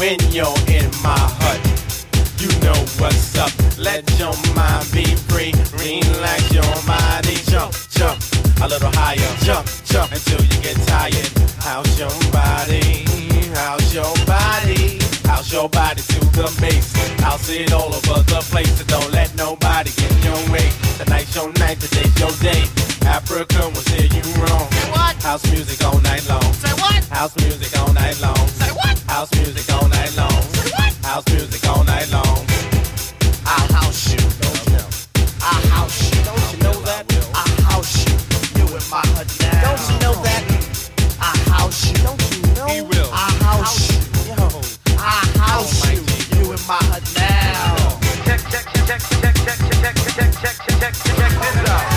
when you're in my hut. You know what's up. Let your mind be free. Relax your body. Jump, jump a little higher. Jump, jump until you get tired. How's your body? How's your body? How's your body to the base? I'll see it all over the place. So don't let nobody get in your way. Tonight's your night, today's your day. Africa will here. you wrong. House music all night long. Say what? House music all night long. Say what? House music all night long. Say what? House music all night long. I house you. Don't you know? I house you. Don't you know that? I house you. You in my hood now. Don't you know that? I house you. Don't you know? He will. I house you. Yo. I house you. You in my hood now. Check, check, check, check, check, check, check, check, check, check, check, check this out.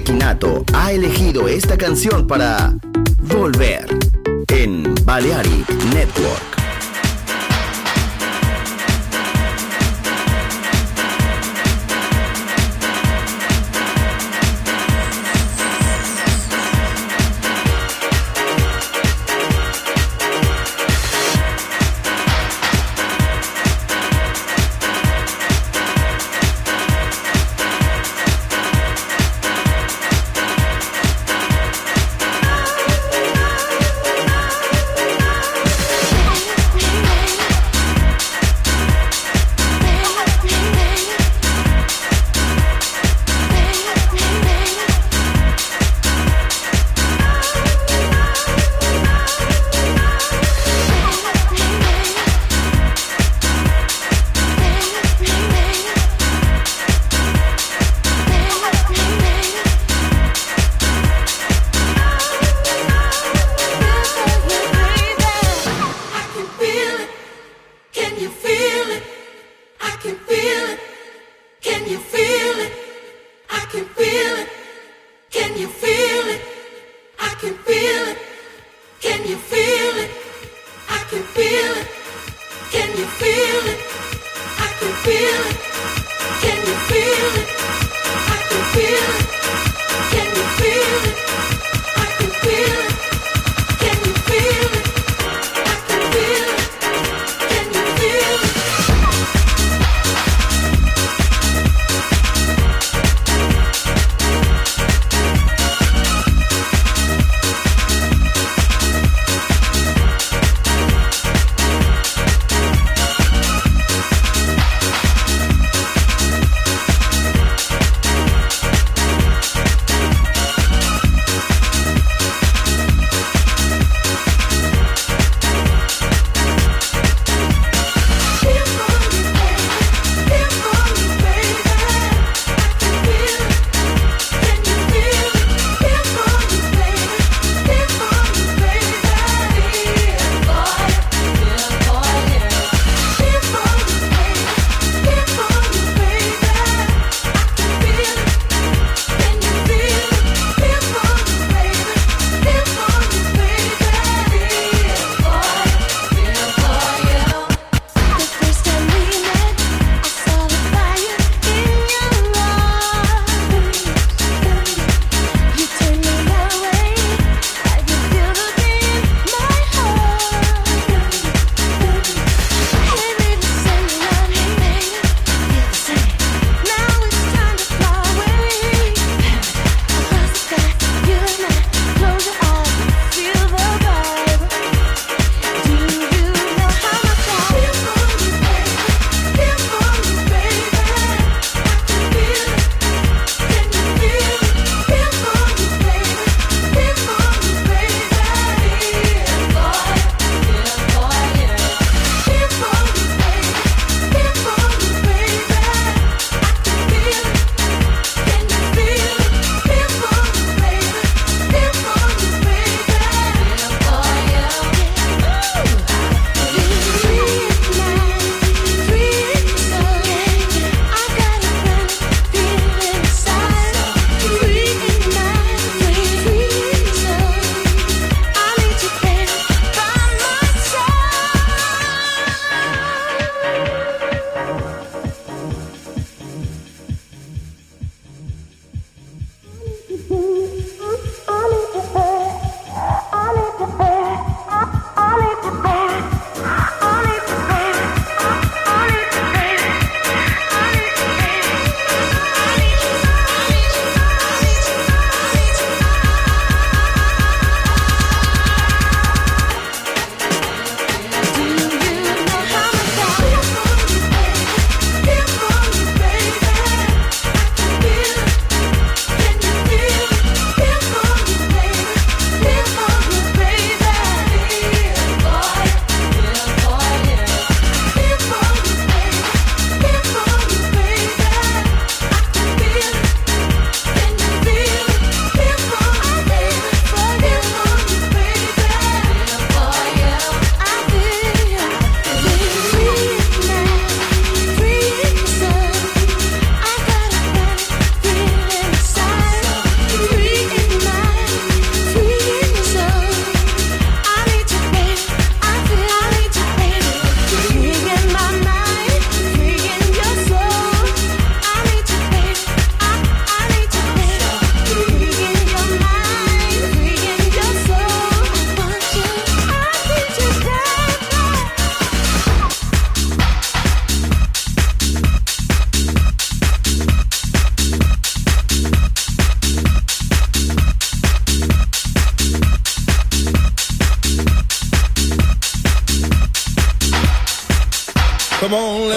Shekinato ha elegido esta canción para Volver en Balearic Network.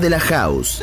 De la house.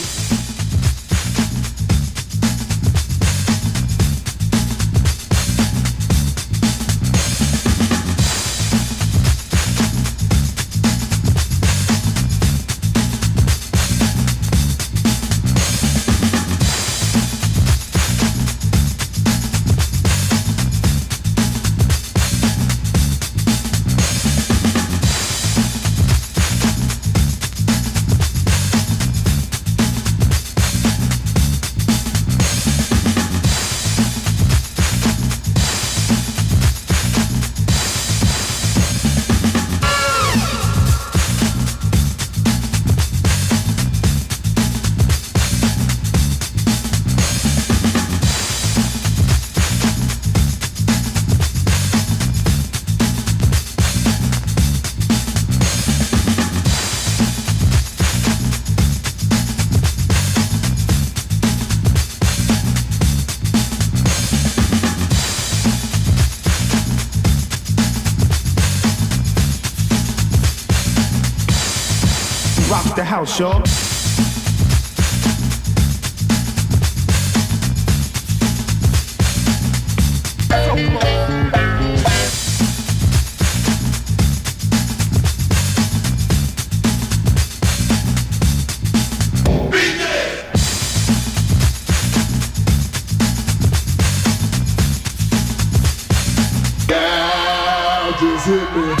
good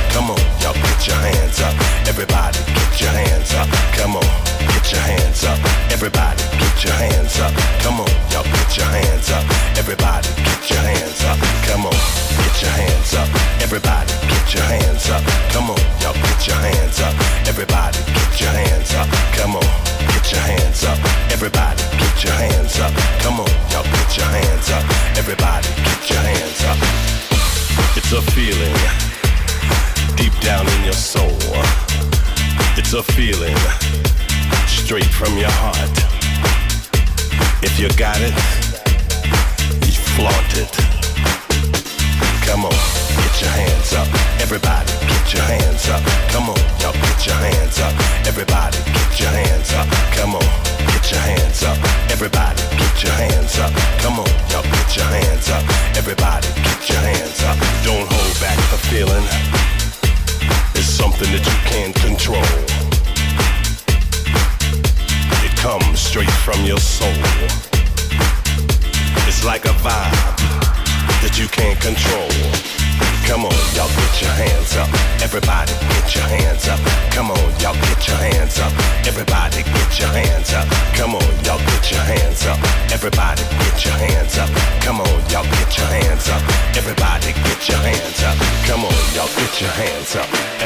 got it.